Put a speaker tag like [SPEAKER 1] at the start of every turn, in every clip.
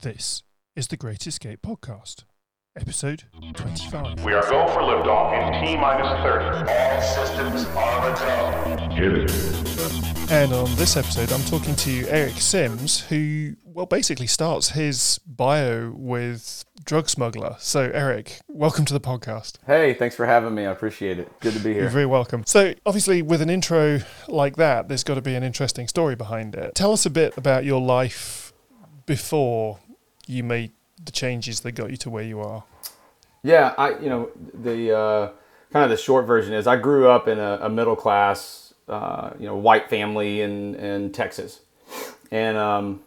[SPEAKER 1] This is the Great Escape Podcast, episode 25.
[SPEAKER 2] We are go for liftoff in T minus 30. All systems are go. Hit it.
[SPEAKER 1] And on this episode, I'm talking to Eric Sims, who, well, basically starts his bio with drug smuggler. So, Eric, welcome to the podcast.
[SPEAKER 3] Hey, thanks for having me. I appreciate it. Good to be here.
[SPEAKER 1] You're very welcome. So, obviously, with an intro like that, there's got to be an interesting story behind it. Tell us a bit about your life before you made the changes that got you to where you are.
[SPEAKER 3] Yeah, I you know the uh, kind of the short version is I grew up in a, a middle class uh, you know white family in in Texas, and um,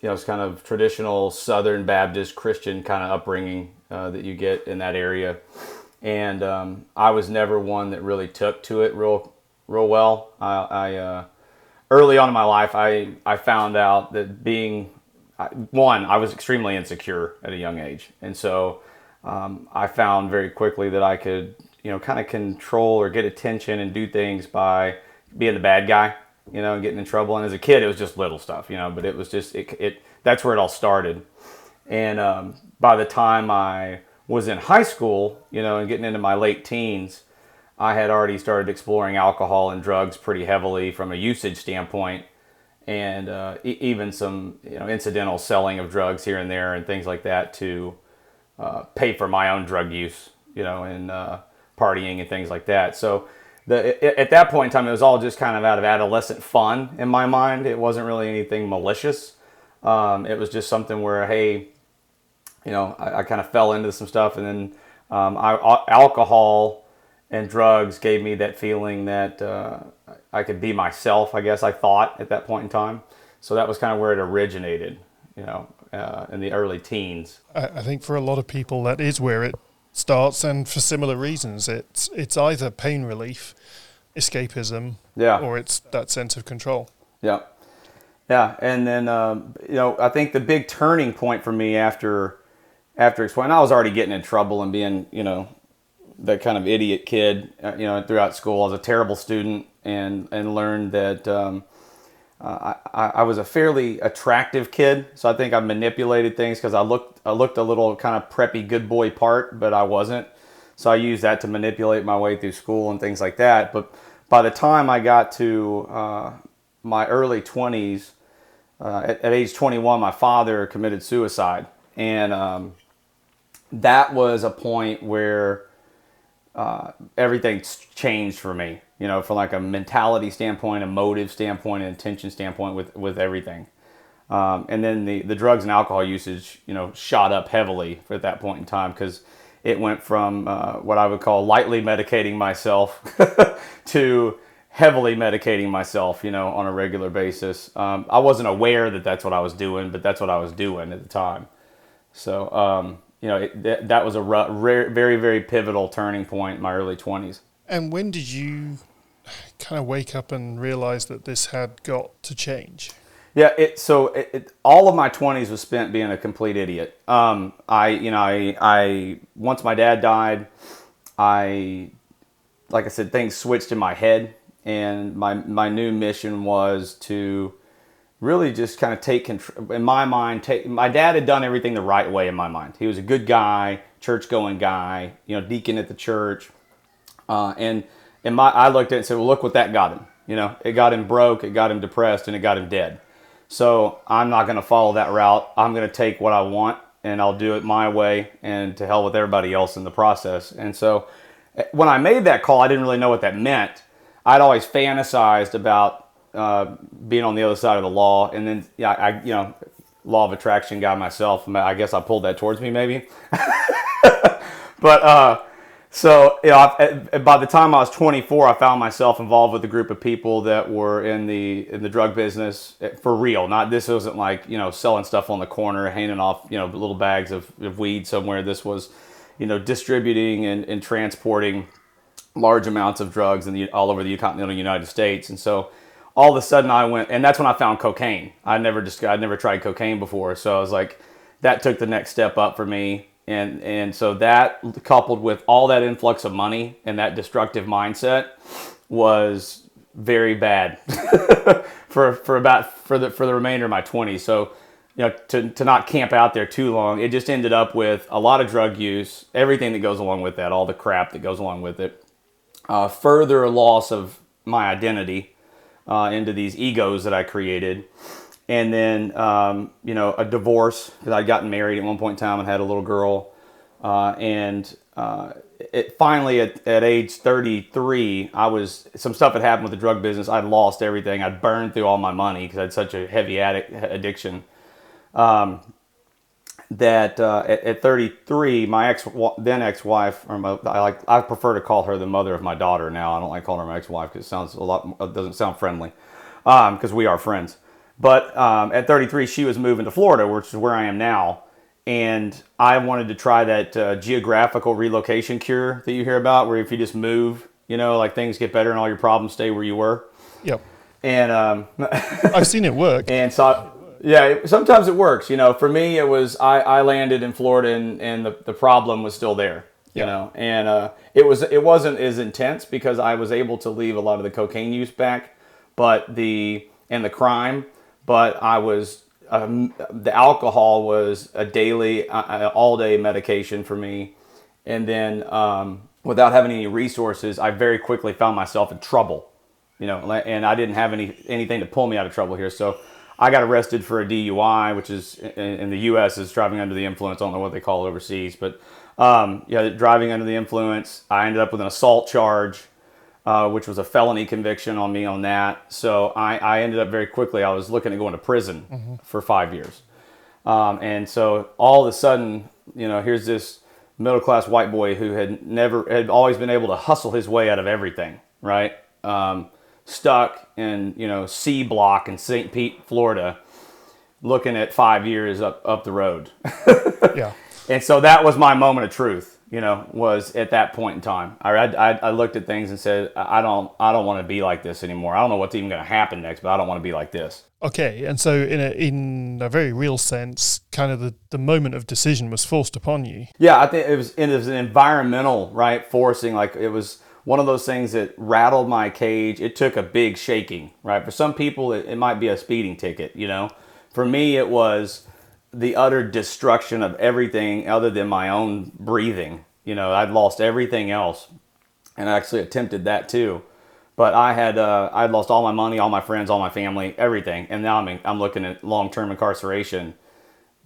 [SPEAKER 3] you know it's kind of traditional Southern Baptist Christian kind of upbringing uh, that you get in that area, and um, I was never one that really took to it real real well. I, I uh, early on in my life I I found out that being one, I was extremely insecure at a young age, and so um, I found very quickly that I could, you know, kind of control or get attention and do things by being the bad guy, you know, and getting in trouble. And as a kid, it was just little stuff, you know, but it was just it. it that's where it all started. And um, by the time I was in high school, you know, and getting into my late teens, I had already started exploring alcohol and drugs pretty heavily from a usage standpoint and uh, e- even some you know incidental selling of drugs here and there and things like that to uh, pay for my own drug use, you know, and uh, partying and things like that. So the a- at that point in time, it was all just kind of out of adolescent fun in my mind. It wasn't really anything malicious. Um, it was just something where hey, you know, I, I kind of fell into some stuff, and then um, I, alcohol and drugs gave me that feeling that uh, I could be myself. I guess I thought at that point in time. So that was kind of where it originated, you know, uh, in the early teens.
[SPEAKER 1] I, I think for a lot of people, that is where it starts, and for similar reasons. It's it's either pain relief, escapism,
[SPEAKER 3] Yeah.
[SPEAKER 1] or it's that sense of control.
[SPEAKER 3] Yeah, yeah, and then um, you know I think the big turning point for me after after when I was already getting in trouble and being you know that kind of idiot kid uh, you know throughout school. I was a terrible student and and learned that. Um, uh, I, I was a fairly attractive kid, so I think I manipulated things because I looked I looked a little kind of preppy good boy part, but I wasn't. So I used that to manipulate my way through school and things like that. But by the time I got to uh, my early 20s, uh, at, at age 21, my father committed suicide, and um, that was a point where uh, everything's changed for me. You know, from like a mentality standpoint, a motive standpoint, an intention standpoint, with with everything. Um, and then the the drugs and alcohol usage, you know, shot up heavily at that point in time because it went from uh, what I would call lightly medicating myself to heavily medicating myself, you know, on a regular basis. Um, I wasn't aware that that's what I was doing, but that's what I was doing at the time. So, um, you know, it, that, that was a rare, very, very pivotal turning point in my early 20s.
[SPEAKER 1] And when did you kind of wake up and realize that this had got to change?
[SPEAKER 3] Yeah, it, so it, it, all of my 20s was spent being a complete idiot. Um, I, you know, I, I, once my dad died, I, like I said, things switched in my head. And my, my new mission was to really just kind of take control, in my mind, take, my dad had done everything the right way in my mind. He was a good guy, church going guy, you know, deacon at the church. Uh, and and my, I looked at it and said, well, look what that got him. You know, it got him broke, it got him depressed, and it got him dead. So I'm not going to follow that route. I'm going to take what I want and I'll do it my way and to hell with everybody else in the process. And so eh, when I made that call, I didn't really know what that meant. I'd always fantasized about uh, being on the other side of the law, and then yeah, I you know, law of attraction guy myself. I guess I pulled that towards me maybe. but uh, so you know, I, by the time I was 24, I found myself involved with a group of people that were in the in the drug business eh, for real. Not this wasn't like you know selling stuff on the corner, handing off you know little bags of, of weed somewhere. This was you know distributing and, and transporting large amounts of drugs in the all over the continental United States. And so all of a sudden I went, and that's when I found cocaine. I never just I never tried cocaine before, so I was like, that took the next step up for me. And and so that coupled with all that influx of money and that destructive mindset was very bad for for about for the for the remainder of my 20s. So you know, to, to not camp out there too long, it just ended up with a lot of drug use, everything that goes along with that, all the crap that goes along with it, uh, further loss of my identity uh, into these egos that I created, and then um, you know a divorce because I'd gotten married at one point in time and had a little girl, uh, and uh, it finally at, at age 33 i was some stuff had happened with the drug business. I'd lost everything. I'd burned through all my money because i had such a heavy addict, addiction. Um, that uh, at, at, 33 my ex then ex-wife or my, i like i prefer to call her the mother of my daughter now. I don't like calling her my ex-wife because it sounds a lot it doesn't sound friendly. Because um, we are friends but um, at 33 she was moving to florida which is where i am now and I wanted to try that uh, geographical relocation cure that you hear about, where if you just move, you know, like things get better and all your problems stay where you were.
[SPEAKER 1] Yep.
[SPEAKER 3] And um,
[SPEAKER 1] I've seen it work.
[SPEAKER 3] And so, yeah, sometimes it works. You know, for me, it was I, I landed in Florida and, and the, the problem was still there. You know, and uh, it was it wasn't as intense because I was able to leave a lot of the cocaine use back, but the and the crime, but I was um, the alcohol was a daily, uh, uh, all day medication for me. And then um, without having any resources, I very quickly found myself in trouble, you know, and I didn't have any anything to pull me out of trouble here. So I got arrested for a DUI, which is in, the U.S. is driving under the influence. I don't know what they call it overseas, but um, yeah, driving under the influence. I ended up with an assault charge uh, which was a felony conviction on me on that. So I, I ended up very quickly, I was looking at going to prison mm-hmm. for five years. Um, and so all of a sudden, you know, here's this middle class white boy who had never, had always been able to hustle his way out of everything, right? Um, stuck in, you know, C block in St. Pete, Florida, looking at five years up, up the road.
[SPEAKER 1] yeah.
[SPEAKER 3] And so that was my moment of truth you know, was at that point in time. I, I, I looked at things and said, I don't, I don't want to be like this anymore. I don't know what's even going to happen next, but I don't want to be like this.
[SPEAKER 1] Okay, and so in a in a very real sense, kind of the, the moment of decision was forced upon you.
[SPEAKER 3] Yeah, I think it was it was an environmental right forcing. Like it was one of those things that rattled my cage. It took a big shaking. Right, for some people, it, it might be a speeding ticket. You know, for me, it was the utter destruction of everything other than my own breathing. You know, I'd lost everything else, and I actually attempted that too. But I had uh, I'd lost all my money, all my friends, all my family, everything, and now I'm in, I'm looking at long term incarceration.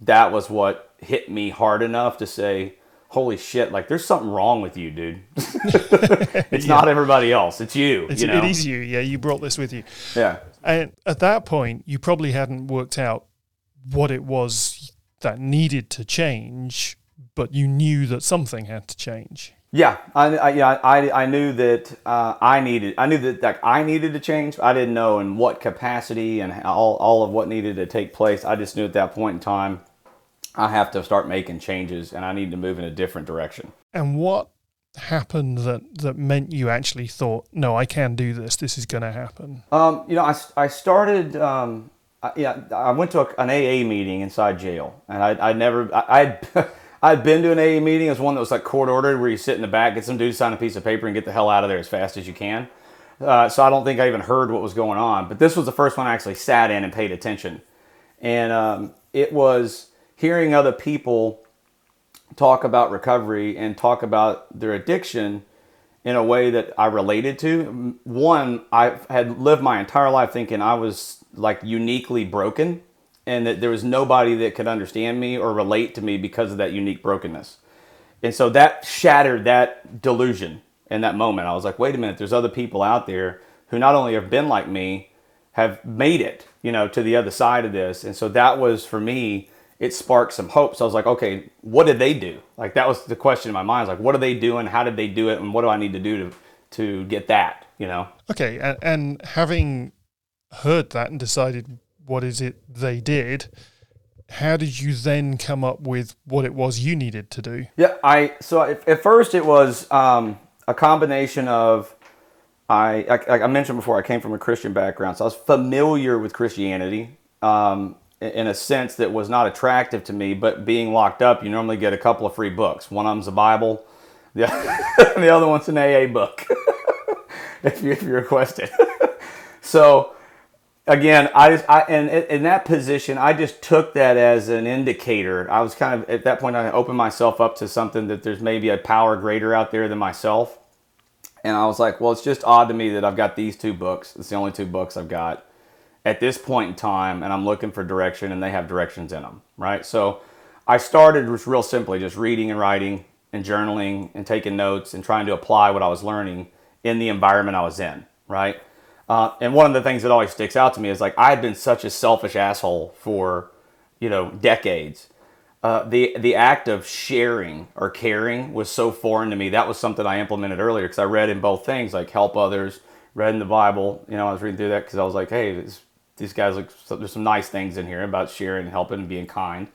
[SPEAKER 3] That was what hit me hard enough to say, "Holy shit! Like, there's something wrong with you, dude. it's yeah. not everybody else. It's you.
[SPEAKER 1] It's,
[SPEAKER 3] you know?
[SPEAKER 1] It is you. Yeah, you brought this with you.
[SPEAKER 3] Yeah.
[SPEAKER 1] And at that point, you probably hadn't worked out what it was that needed to change, but you knew that something had to change.
[SPEAKER 3] Yeah, I, I yeah I, I knew that uh, I needed I knew that, that I needed to change. I didn't know in what capacity and all, all of what needed to take place. I just knew at that point in time I have to start making changes and I need to move in a different direction.
[SPEAKER 1] And what happened that that meant you actually thought, no, I can do this. This is going to happen.
[SPEAKER 3] Um, you know, I, I started um, I, yeah, I went to a, an AA meeting inside jail, and I, I never, I, I'd, I'd been to an AA meeting. It was one that was like court ordered, where you sit in the back, get some dude to sign a piece of paper, and get the hell out of there as fast as you can. Uh, so I don't think I even heard what was going on. But this was the first one I actually sat in and paid attention, and um, it was hearing other people talk about recovery and talk about their addiction in a way that I related to. One, I had lived my entire life thinking I was like uniquely broken and that there was nobody that could understand me or relate to me because of that unique brokenness. And so that shattered that delusion in that moment. I was like, wait a minute, there's other people out there who not only have been like me, have made it, you know, to the other side of this. And so that was for me, it sparked some hope. So I was like, okay, what did they do? Like that was the question in my mind. I was like, what are they doing? How did they do it? And what do I need to do to to get that? You know?
[SPEAKER 1] Okay, and, and having heard that and decided what is it they did, how did you then come up with what it was you needed to do?
[SPEAKER 3] Yeah, I so at first it was um, a combination of I, I, I mentioned before I came from a Christian background, so I was familiar with Christianity um, in a sense that was not attractive to me. But being locked up, you normally get a couple of free books. One of them's a Bible, the, the other one's an AA book if you if you request it. so again, I just I and in that position, I just took that as an indicator. I was kind of at that point, I opened myself up to something that there's maybe a power greater out there than myself, and I was like, well, it's just odd to me that I've got these two books. It's the only two books I've got at this point in time, and I'm looking for direction, and they have directions in them, right? So I started just real simply, just reading and writing and journaling and taking notes and trying to apply what I was learning in the environment I was in, right? Uh, and one of the things that always sticks out to me is like I had been such a selfish asshole for, you know, decades. Uh, the the act of sharing or caring was so foreign to me. That was something I implemented earlier because I read in both things like help others, read in the Bible. You know, I was reading through that because I was like, hey, this, these guys look. There's some nice things in here about sharing helping and being kind.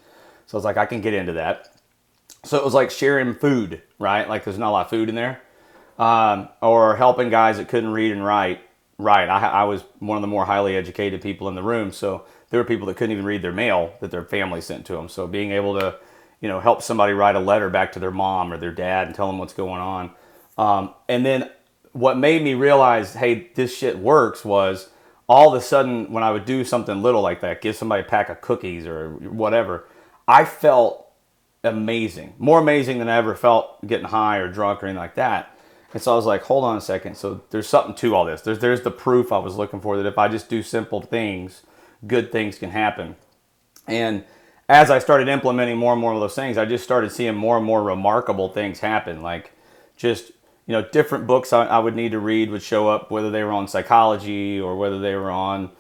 [SPEAKER 3] So I was like, I can get into that. So it was like sharing food, right? Like there's not a lot of food in there, um, or helping guys that couldn't read and write Right. I, I was one of the more highly educated people in the room. So there were people that couldn't even read their mail that their family sent to them. So being able to, you know, help somebody write a letter back to their mom or their dad and tell them what's going on. Um, and then what made me realize, hey, this shit works was all of a sudden when I would do something little like that, give somebody a pack of cookies or whatever, I felt amazing. More amazing than I ever felt getting high or drunk or anything like that. And so I was like, hold on a second. So there's something to all this. There's there's the proof I was looking for that if I just do simple things, good things can happen. And as I started implementing more and more of those things, I just started seeing more and more remarkable things happen. Like just you know, different books I, I would need to read would show up, whether they were on psychology or whether they were on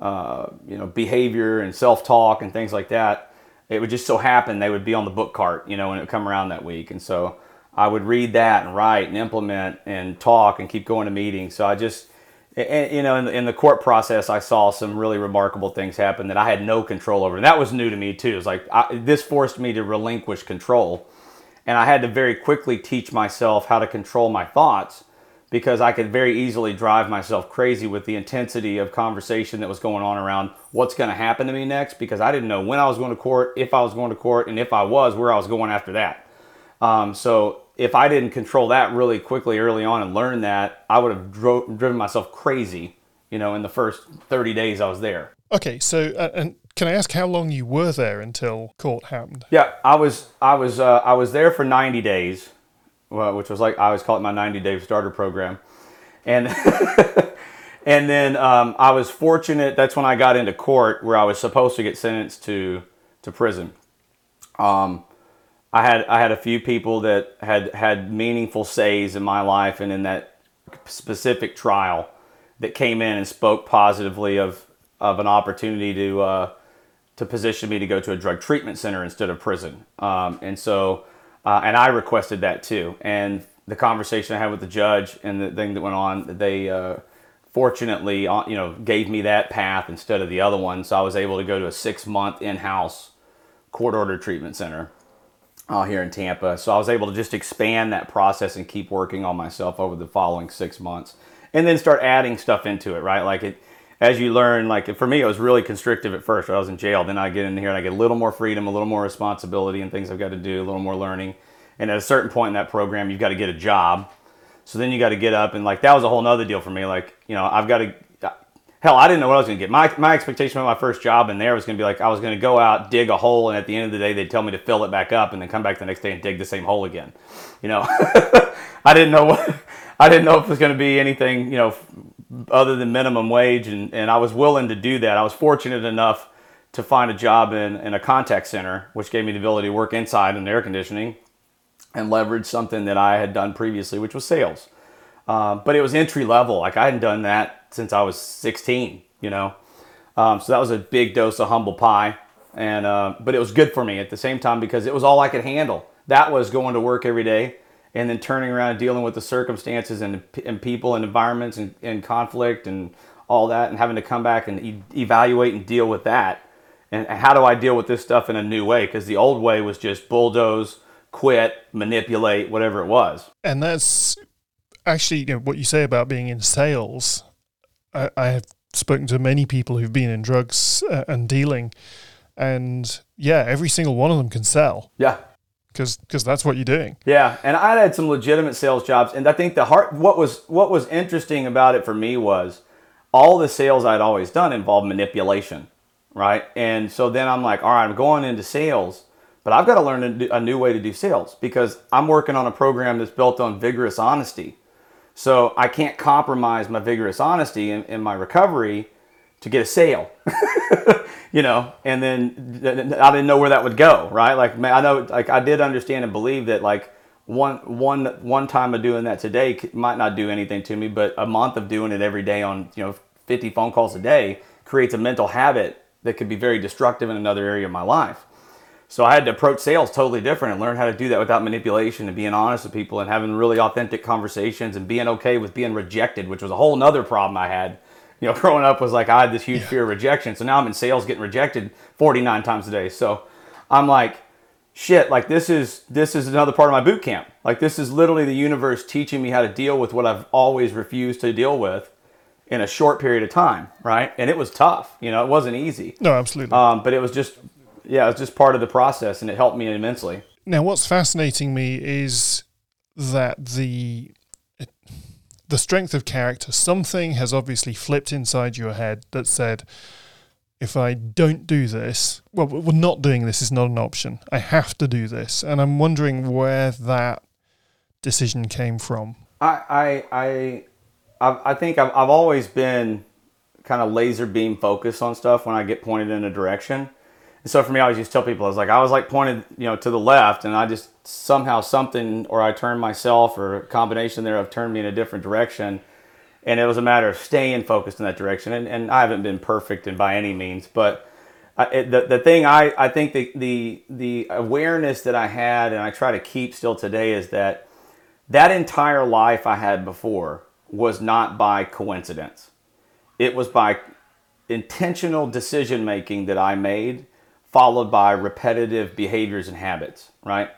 [SPEAKER 3] uh, you know behavior and self talk and things like that. It would just so happen they would be on the book cart, you know, when it would come around that week. And so I would read that and write and implement and talk and keep going to meetings. So I just, and, you know, in the, in the court process, I saw some really remarkable things happen that I had no control over. And that was new to me too. It was like, I, this forced me to relinquish control. And I had to very quickly teach myself how to control my thoughts because I could very easily drive myself crazy with the intensity of conversation that was going on around what's going to happen to me next because I didn't know when I was going to court, if I was going to court, and if I was, where I was going after that. Um, so if I didn't control that really quickly early on and learn that, I would have dro- driven myself crazy, you know, in the first 30 days I was there.
[SPEAKER 1] Okay, so uh, and can I ask how long you were there until court happened?
[SPEAKER 3] Yeah, I was I was uh, I was there for 90 days, well, which was like I always call it my 90 day starter program, and and then um, I was fortunate. That's when I got into court where I was supposed to get sentenced to to prison. Um, I had I had a few people that had had meaningful says in my life and in that specific trial that came in and spoke positively of of an opportunity to uh, to position me to go to a drug treatment center instead of prison. Um, and so uh, and I requested that too. And the conversation I had with the judge and the thing that went on, they uh, fortunately uh, you know gave me that path instead of the other one. So I was able to go to a six month in house court ordered treatment center uh, here in Tampa. So I was able to just expand that process and keep working on myself over the following six months, and then start adding stuff into it. Right, like it as you learn. Like for me, it was really constrictive at first. I was in jail. Then I get in here and I get a little more freedom, a little more responsibility, and things I've got to do, a little more learning. And at a certain point in that program, you've got to get a job. So then you got to get up and like that was a whole nother deal for me. Like you know, I've got to hell, I didn't know what I was going to get. My, my expectation of my first job in there was going to be like I was going to go out, dig a hole, and at the end of the day, they'd tell me to fill it back up, and then come back the next day and dig the same hole again. You know, I didn't know what I didn't know if it was going to be anything, you know, other than minimum wage, and, and I was willing to do that. I was fortunate enough to find a job in, in a contact center, which gave me the ability to work inside in air conditioning and leverage something that I had done previously, which was sales. Uh, but it was entry level. Like I hadn't done that since I was 16, you know. Um, so that was a big dose of humble pie, and uh, but it was good for me at the same time because it was all I could handle. That was going to work every day, and then turning around and dealing with the circumstances and, and people and environments and, and conflict and all that, and having to come back and e- evaluate and deal with that. And how do I deal with this stuff in a new way? Because the old way was just bulldoze, quit, manipulate, whatever it was.
[SPEAKER 1] And that's actually you know, what you say about being in sales I, I have spoken to many people who've been in drugs uh, and dealing, and yeah, every single one of them can sell.
[SPEAKER 3] Yeah,
[SPEAKER 1] because because that's what you're doing.
[SPEAKER 3] Yeah, and I had some legitimate sales jobs, and I think the heart what was what was interesting about it for me was all the sales I'd always done involved manipulation, right? And so then I'm like, all right, I'm going into sales, but I've got to learn a, a new way to do sales because I'm working on a program that's built on vigorous honesty. So I can't compromise my vigorous honesty in, in my recovery to get a sale, you know. And then th- th- I didn't know where that would go, right? Like man, I know, like I did understand and believe that like one one one time of doing that today might not do anything to me, but a month of doing it every day on you know 50 phone calls a day creates a mental habit that could be very destructive in another area of my life. So I had to approach sales totally different and learn how to do that without manipulation and being honest with people and having really authentic conversations and being okay with being rejected, which was a whole nother problem I had. You know, growing up was like I had this huge fear of rejection. So now I'm in sales getting rejected 49 times a day. So I'm like, shit, like this is this is another part of my boot camp. Like this is literally the universe teaching me how to deal with what I've always refused to deal with in a short period of time, right? And it was tough. You know, it wasn't easy.
[SPEAKER 1] No, absolutely.
[SPEAKER 3] Um, but it was just, yeah, it was just part of the process, and it helped me immensely.
[SPEAKER 1] Now, what's fascinating me is that the the strength of character. Something has obviously flipped inside your head that said, "If I don't do this, well, we're not doing this is not an option. I have to do this." And I'm wondering where that decision came from.
[SPEAKER 3] I, I, I, I I think I've, I've always been kind of laser beam focused on stuff when I get pointed in a direction. And so for me, I always to tell people, I was like, I was like pointed, you know, to the left, and I just somehow something, or I turned myself, or a combination thereof, turned me in a different direction. And it was a matter of staying focused in that direction. And, and I haven't been perfect and by any means, but I, the, the thing I, I think the, the, the awareness that I had, and I try to keep still today, is that that entire life I had before was not by coincidence. It was by intentional decision making that I made, followed by repetitive behaviors and habits, right?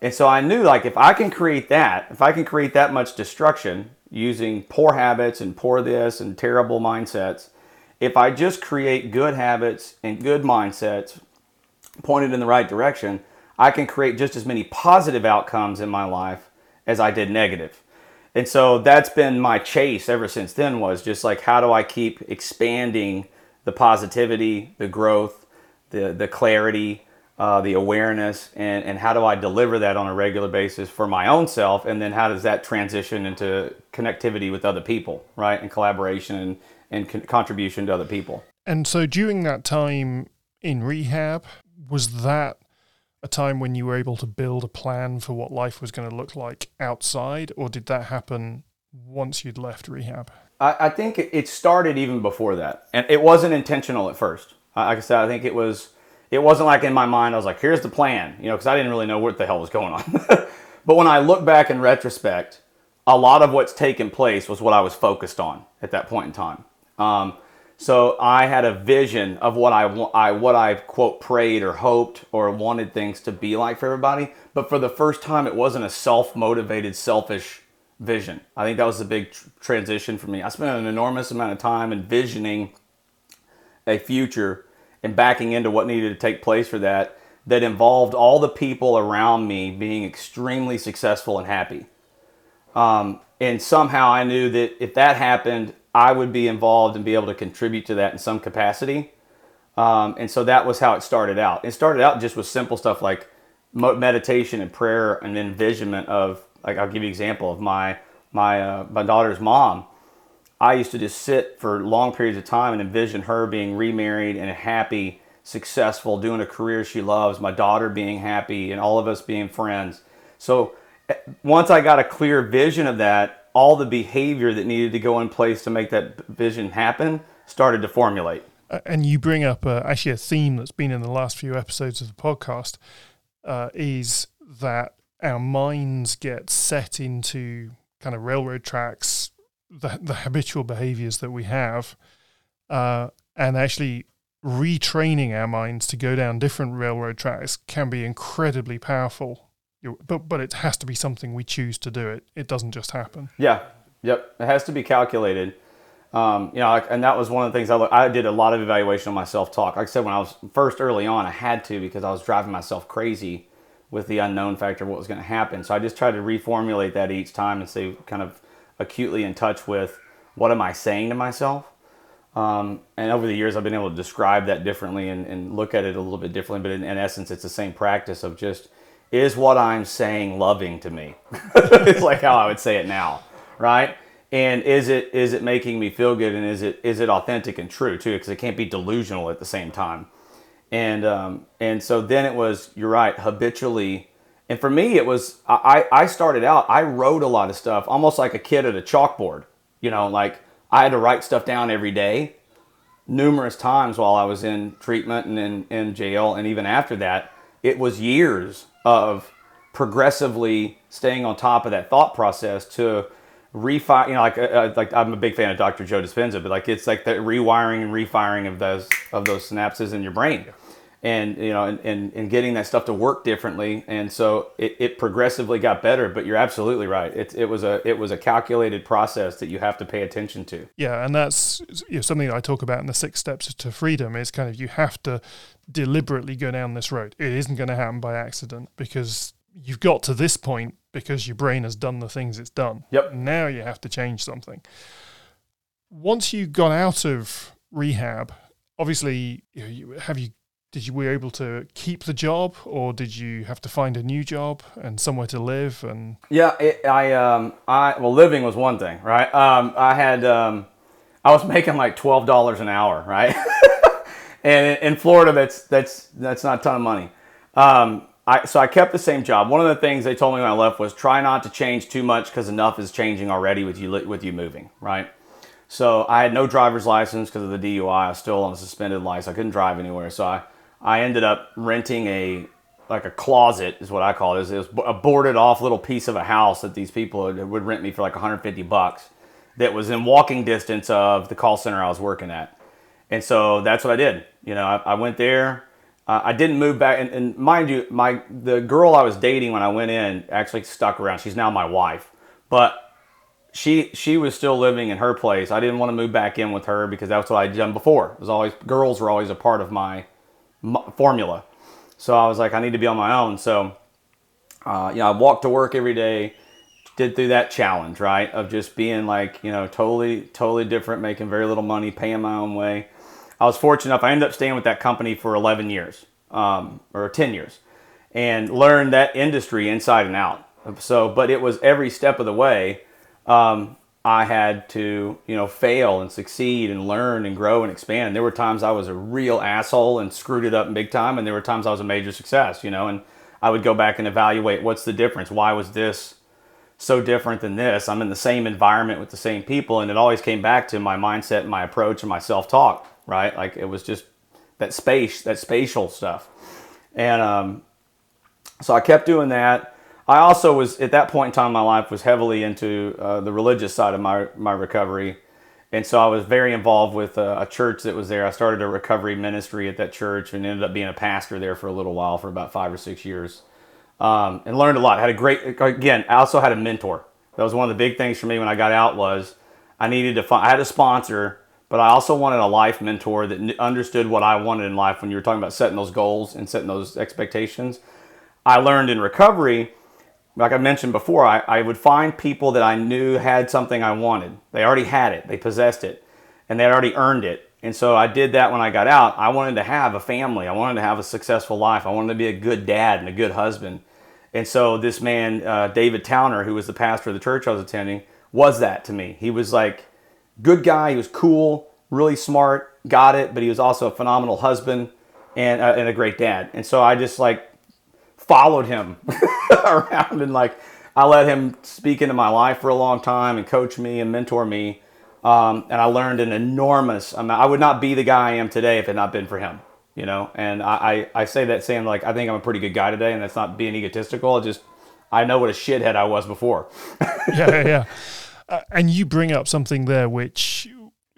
[SPEAKER 3] And so I knew like if I can create that, if I can create that much destruction using poor habits and poor this and terrible mindsets, if I just create good habits and good mindsets pointed in the right direction, I can create just as many positive outcomes in my life as I did negative. And so that's been my chase ever since then was just like how do I keep expanding the positivity, the growth, the the clarity, uh, the awareness, and and how do I deliver that on a regular basis for my own self, and then how does that transition into connectivity with other people, right, and collaboration and and con- contribution to other people.
[SPEAKER 1] And so during that time in rehab, was that a time when you were able to build a plan for what life was going to look like outside, or did that happen once you'd left rehab?
[SPEAKER 3] I, I think it, it started even before that, and it wasn't intentional at first. Like I said, I think it was. It wasn't like in my mind. I was like, "Here's the plan," you know, because I didn't really know what the hell was going on. but when I look back in retrospect, a lot of what's taken place was what I was focused on at that point in time. Um, so I had a vision of what I, I what I quote prayed or hoped or wanted things to be like for everybody. But for the first time, it wasn't a self motivated, selfish vision. I think that was a big tr- transition for me. I spent an enormous amount of time envisioning a future and backing into what needed to take place for that that involved all the people around me being extremely successful and happy. Um, and somehow I knew that if that happened, I would be involved and be able to contribute to that in some capacity. Um, and so that was how it started out. It started out just with simple stuff like meditation and prayer and envisionment of, like, I'll give you an example of my my uh, my daughter's mom. I used to just sit for long periods of time and envision her being remarried and happy, successful, doing a career she loves, my daughter being happy, and all of us being friends. So eh, once I got a clear vision of that, all the behavior that needed to go in place to make that vision happen started to formulate.
[SPEAKER 1] Uh, and you bring up uh, actually a theme that's been in the last few episodes of the podcast uh, is that our minds get set into kind of railroad tracks, the, the habitual behaviors that we have, uh, and actually retraining our minds to go down different railroad tracks can be incredibly powerful. But but it has to be something we choose to do. It it doesn't just happen.
[SPEAKER 3] Yeah, yep. It has to be calculated. Um, you know, and that was one of the things I, I did a lot of evaluation on my self talk. Like I said, when I was first early on, I had to because I was driving myself crazy with the unknown factor of what was going to happen. So I just tried to reformulate that each time and stay kind of acutely in touch with what am I saying to myself. Um, and over the years, I've been able to describe that differently and, and look at it a little bit differently. But in, in, essence, it's the same practice of just is what I'm saying loving to me? it's like how I would say it now, right? And is it is it making me feel good? And is it is it authentic and true too? Because it can't be delusional at the same time. And um, and so then it was you're right habitually. And for me, it was I I started out I wrote a lot of stuff almost like a kid at a chalkboard. You know, like I had to write stuff down every day, numerous times while I was in treatment and in, in jail, and even after that, it was years of progressively staying on top of that thought process to refire. You know, like uh, uh, like I'm a big fan of Dr. Joe Dispenza, but like it's like the rewiring and refiring of those of those synapses in your brain and you know and, and, and getting that stuff to work differently. And so it, it progressively got better but you're absolutely right. It, it was a it was a calculated process that you have to pay attention to.
[SPEAKER 1] Yeah and that's you know, something that i talk about in the six steps to freedom is kind of you have to deliberately go down this road. It isn't going to happen by accident because you've got to this point because your brain has done the things it's done.
[SPEAKER 3] Yep.
[SPEAKER 1] Now you have to change something. Once you got out of rehab obviously you know, have you did you were able to keep the job or did you have to find a new job and somewhere to live and
[SPEAKER 3] yeah it, i um i well living was one thing right um i had um i was making like $12 an hour right and in, florida that's that's that's not a ton of money um I, so I kept the same job. One of the things they told me when I left was try not to change too much because enough is changing already with you with you moving, right? So I had no driver's license because of the DUI. I was still on a suspended license. I couldn't drive anywhere. So I I ended up renting a like a closet is what I call it. It was a boarded off little piece of a house that these people would rent me for like 150 bucks. That was in walking distance of the call center I was working at, and so that's what I did. You know, I, I went there. Uh, I didn't move back, and, and mind you, my the girl I was dating when I went in actually stuck around. She's now my wife, but she she was still living in her place. I didn't want to move back in with her because that's what I'd done before. It was always girls were always a part of my formula. So I was like, I need to be on my own. So, uh, you know, I walked to work every day, did through that challenge, right? Of just being like, you know, totally, totally different, making very little money, paying my own way. I was fortunate enough, I ended up staying with that company for 11 years um, or 10 years and learned that industry inside and out. So, but it was every step of the way. Um, I had to, you know, fail and succeed and learn and grow and expand. There were times I was a real asshole and screwed it up big time, and there were times I was a major success, you know, and I would go back and evaluate what's the difference? Why was this so different than this? I'm in the same environment with the same people, and it always came back to my mindset, and my approach, and my self talk, right? Like it was just that space, that spatial stuff. And um, so I kept doing that I also was at that point in time in my life was heavily into uh, the religious side of my my recovery, and so I was very involved with a, a, church that was there. I started a recovery ministry at that church and ended up being a pastor there for a little while for about five or six years, um, and learned a lot. Had a great again. I also had a mentor. That was one of the big things for me when I got out was I needed to find. I had a sponsor, but I also wanted a life mentor that understood what I wanted in life. When you were talking about setting those goals and setting those expectations, I learned in recovery like I mentioned before, I, I would find people that I knew had something I wanted. They already had it, they possessed it, and they had already earned it. And so I did that when I got out. I wanted to have a family, I wanted to have a successful life, I wanted to be a good dad and a good husband. And so this man, uh, David Towner, who was the pastor of the church I was attending, was that to me. He was like, good guy, he was cool, really smart, got it, but he was also a phenomenal husband and, uh, and a great dad. And so I just like followed him around and like I let him speak into my life for a long time and coach me and mentor me. Um, and I learned an enormous amount. I would not be the guy I am today if it had not been for him, you know. And I, I, I say that saying like I think I'm a pretty good guy today, and that's not being egotistical. I just I know what a shithead I was before.
[SPEAKER 1] yeah, yeah. Uh, and you bring up something there which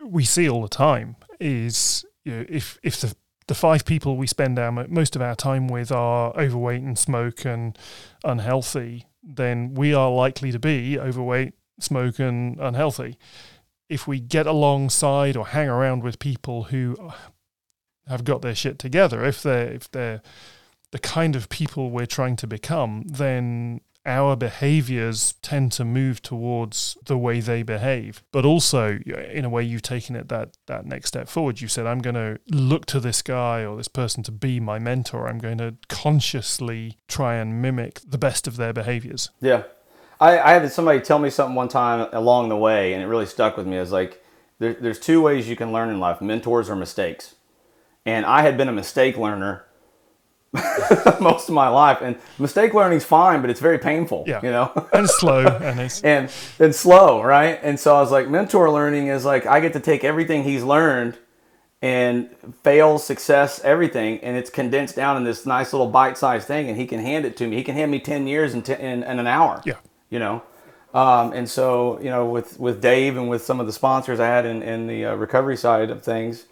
[SPEAKER 1] we see all the time is you know, if if the the five people we spend our most of our time with are overweight and smoke and unhealthy, then we are likely to be overweight, smoke, and unhealthy. If we get alongside or hang around with people who have got their shit together, if they're if they're the kind of people we're trying to become, then our behaviors tend to move towards the way they behave. But also, in a way, you've taken it that, that next step forward. You said, I'm going to look to this guy or this person to be my mentor. I'm going to consciously try and mimic the best of their behaviors.
[SPEAKER 3] Yeah. I, I had somebody tell me something one time along the way, and it really stuck with me. It's like, there, there's two ways you can learn in life mentors or mistakes. And I had been a mistake learner most of my life. And mistake learning's fine, but it's very painful.
[SPEAKER 1] Yeah.
[SPEAKER 3] You know?
[SPEAKER 1] and slow and it's
[SPEAKER 3] and and slow, right? And so I was like, mentor learning is like I get to take everything he's learned and fail, success, everything, and it's condensed down in this nice little bite-sized thing, and he can hand it to me. He can hand me ten years in, t- in, in an hour.
[SPEAKER 1] Yeah.
[SPEAKER 3] You know. Um, and so, you know, with, with Dave and with some of the sponsors I had in, in the uh, recovery side of things,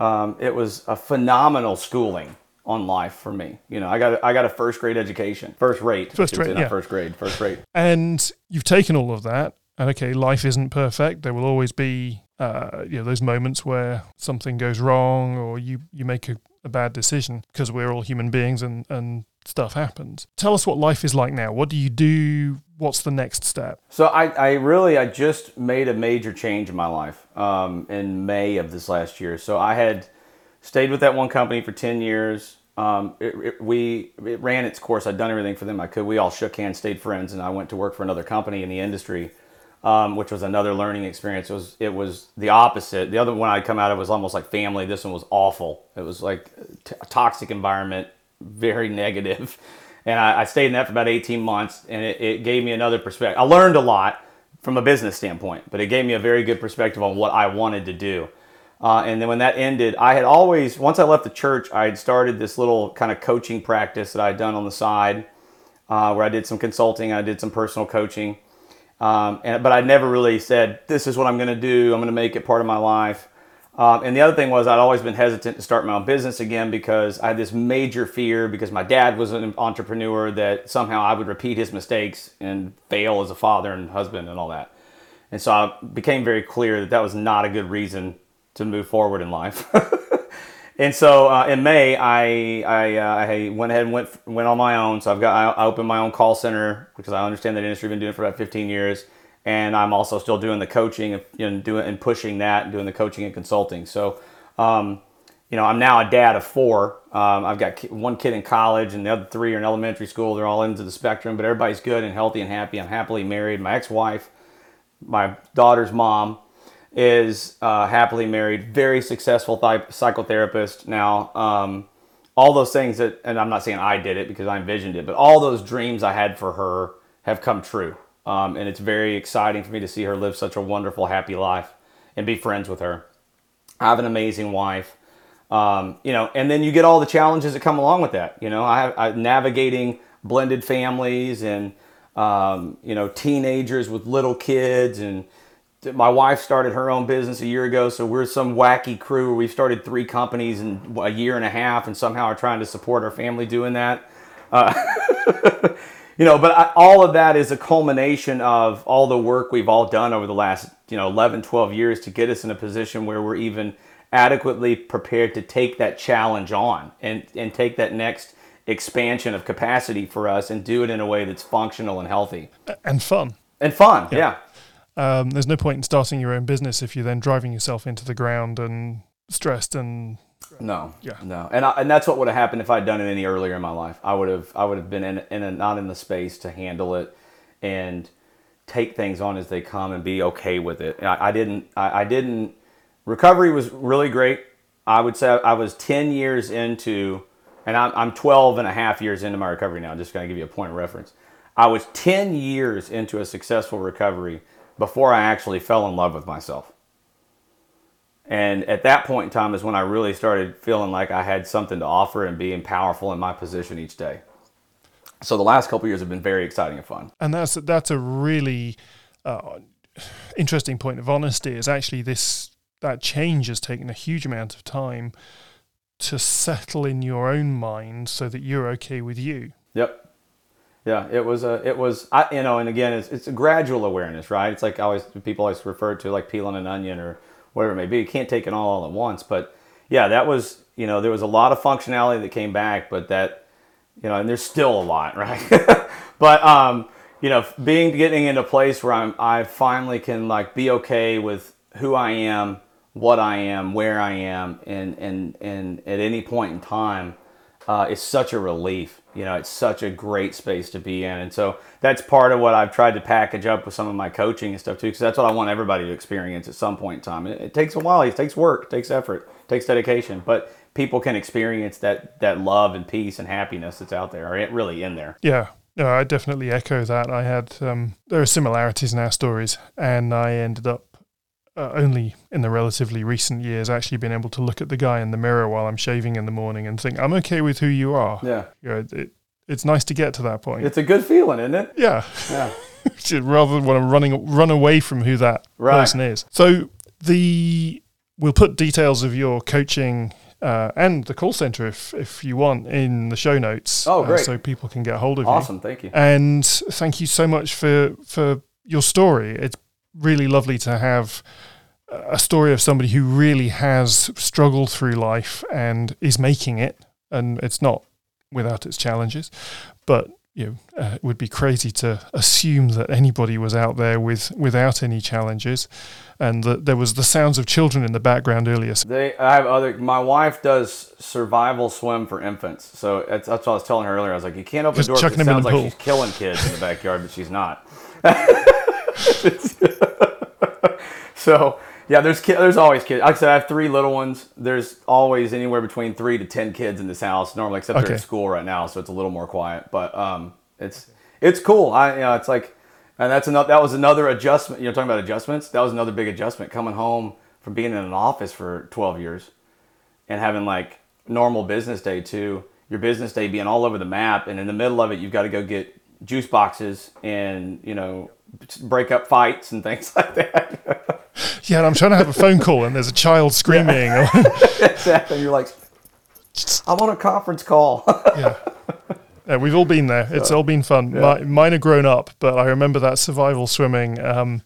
[SPEAKER 3] um, it was a phenomenal schooling on life for me. You know, I got a, I got a first grade education, first rate,
[SPEAKER 1] First rate, yeah.
[SPEAKER 3] first grade, first rate.
[SPEAKER 1] and you've taken all of that and okay life isn't perfect there will always be uh, you know those moments where something goes wrong or you you make a, a bad decision because we're all human beings and and stuff happens tell us what life is like now what do you do what's the next step
[SPEAKER 3] So I, I really I just made a major change in my life um, in May of this last year. So I had stayed with that one company for ten years. Um, it, it, we it ran its course. I'd done everything for them I could. We all shook hands, stayed friends, and I went to work for another company in the industry, um, which was another learning experience. It was it was the opposite. The other one I'd come out of was almost like family. This one was awful. It was like t- a toxic environment, very negative. And I, I stayed in that for about 18 months, and it, it gave me another perspective. I learned a lot from a business standpoint, but it gave me a very good perspective on what I wanted to do. Uh, and then when that ended, I had always, once I left the church, I had started this little kind of coaching practice that I had done on the side, uh, where I did some consulting, I did some personal coaching. Um, and, but I never really said, this is what I'm going to do, I'm going to make it part of my life. Um, and the other thing was, I'd always been hesitant to start my own business again because I had this major fear because my dad was an entrepreneur that somehow I would repeat his mistakes and fail as a father and husband and all that. And so I became very clear that that was not a good reason to move forward in life. and so uh, in May, I I, uh, I went ahead and went went on my own. So I've got I opened my own call center because I understand that industry. I've been doing it for about 15 years, and I'm also still doing the coaching and you know, doing and pushing that, and doing the coaching and consulting. So. Um, you know, I'm now a dad of four. Um, I've got one kid in college, and the other three are in elementary school. They're all into the spectrum, but everybody's good and healthy and happy. I'm happily married. My ex-wife, my daughter's mom, is uh, happily married, very successful th- psychotherapist now. Um, all those things that, and I'm not saying I did it because I envisioned it, but all those dreams I had for her have come true. Um, and it's very exciting for me to see her live such a wonderful, happy life and be friends with her. I have an amazing wife. Um, you know, and then you get all the challenges that come along with that. You know, I have I, navigating blended families and um, you know teenagers with little kids, and my wife started her own business a year ago. So we're some wacky crew. where We've started three companies in a year and a half, and somehow are trying to support our family doing that. Uh, you know, but I, all of that is a culmination of all the work we've all done over the last, you know, 11, 12 years to get us in a position where we're even adequately prepared to take that challenge on and, and take that next expansion of capacity for us and do it in a way that's functional and healthy
[SPEAKER 1] and fun
[SPEAKER 3] and fun. Yeah.
[SPEAKER 1] Um, there's no point in starting your own business if you're then driving yourself into the ground and stressed and
[SPEAKER 3] No.
[SPEAKER 1] Yeah.
[SPEAKER 3] No. And I, and that's what would have happened if I'd done it any earlier in my life. I would have I would have been in in a, not in the space to handle it and take things on as they come and be okay with it. I, I didn't I, I didn't recovery was really great. I would say I was 10 years into and I'm, I'm 12 and a half years into my recovery now. Just going to give you a point of reference. I was 10 years into a successful recovery before I actually fell in love with myself. And at that point in time is when I really started feeling like I had something to offer and being powerful in my position each day. So the last couple years have been very exciting and fun.
[SPEAKER 1] and that's that's a really uh, interesting point of honesty. Is actually this that change has taken a huge amount of time to settle in your own mind so that you're okay with you.
[SPEAKER 3] Yep. Yeah, it was a, it was, I, you know, and again, it's, it's a gradual awareness, right? It's like always, people always refer to like peeling an onion or whatever it may be. You can't take it all, all at once, but yeah, that was, you know, there was a lot of functionality that came back, but that, you know, and there's still a lot, right? but um, you know, being getting in a place where I'm, I finally can like be okay with who I am, what I am, where I am, and and and at any point in time, uh, is such a relief. You know, it's such a great space to be in, and so that's part of what I've tried to package up with some of my coaching and stuff too, because that's what I want everybody to experience at some point in time. It, it takes a while, it takes work, it takes effort, it takes dedication, but people can experience that that love and peace and happiness that's out there, or really in there.
[SPEAKER 1] Yeah. No, I definitely echo that. I had um, there are similarities in our stories, and I ended up uh, only in the relatively recent years actually been able to look at the guy in the mirror while I'm shaving in the morning and think I'm okay with who you are.
[SPEAKER 3] Yeah,
[SPEAKER 1] you know, it, it's nice to get to that point.
[SPEAKER 3] It's a good feeling, isn't it?
[SPEAKER 1] Yeah.
[SPEAKER 3] Yeah.
[SPEAKER 1] Rather than want to running run away from who that
[SPEAKER 3] Right.
[SPEAKER 1] person is. So the we'll put details of your coaching uh, and the call center if if you want in the show notes.
[SPEAKER 3] Oh,
[SPEAKER 1] uh,
[SPEAKER 3] great.
[SPEAKER 1] so people can get hold of you.
[SPEAKER 3] Awesome, thank you.
[SPEAKER 1] And thank you so much for for your story. It's really lovely to have a story of somebody who really has struggled through life and is making it. And it's not without its challenges, but you know, uh, it would be crazy to assume that anybody was out there with without any challenges, and that there was the sounds of children in the background earlier.
[SPEAKER 3] They, I have other. My wife does survival swim for infants, so that's, that's what I was telling her earlier. I was like, you can't open
[SPEAKER 1] Just
[SPEAKER 3] the door. It sounds like
[SPEAKER 1] pool.
[SPEAKER 3] she's killing kids in the backyard, but she's not. so yeah, there's ki- there's always kids. Like I said, I have three little ones. There's always anywhere between three to ten kids in this house normally, except they're
[SPEAKER 1] Okay.
[SPEAKER 3] at school right now, so it's a little more quiet. But um, it's it's cool. I you know, it's like, and that's another that was another adjustment. You know, talking about adjustments. That was another big adjustment coming home from being in an office for 12 years and having like normal business day too. Your business day being all over the map, and in the middle of it, you've got to go get juice boxes and you know break up fights and things like that.
[SPEAKER 1] yeah, and I'm trying to have a phone call, and there's a child screaming.
[SPEAKER 3] exactly. You're like, I'm on a conference call.
[SPEAKER 1] yeah. Yeah, we've all been there. It's all been fun. Mi- mine are grown up, but I remember that survival swimming. Um,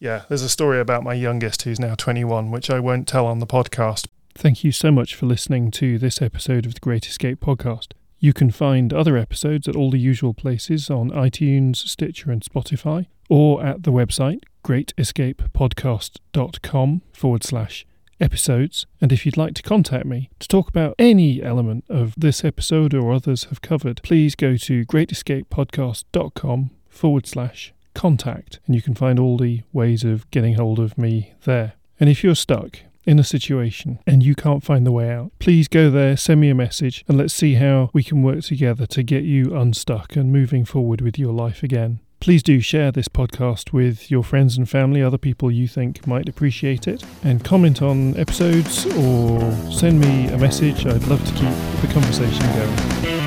[SPEAKER 1] yeah, there's a story about my youngest who's now 21, which I won't tell on the podcast. Thank you so much for listening to this episode of the Great Escape podcast. You can find other episodes at all the usual places on iTunes, Stitcher, and Spotify, or at the website greatescapepodcast.com forward slash episodes. And if you'd like to contact me to talk about any element of this episode or others have covered, please go to greatescapepodcast.com forward slash contact, and you can find all the ways of getting hold of me there. And if you're stuck in a situation and you can't find the way out, please go there, send me a message, and let's see how we can work together to get you unstuck and moving forward with your life again. Please do share this podcast with your friends and family, other people you think might appreciate it, and comment on episodes or send me a message. I'd love to keep the conversation going.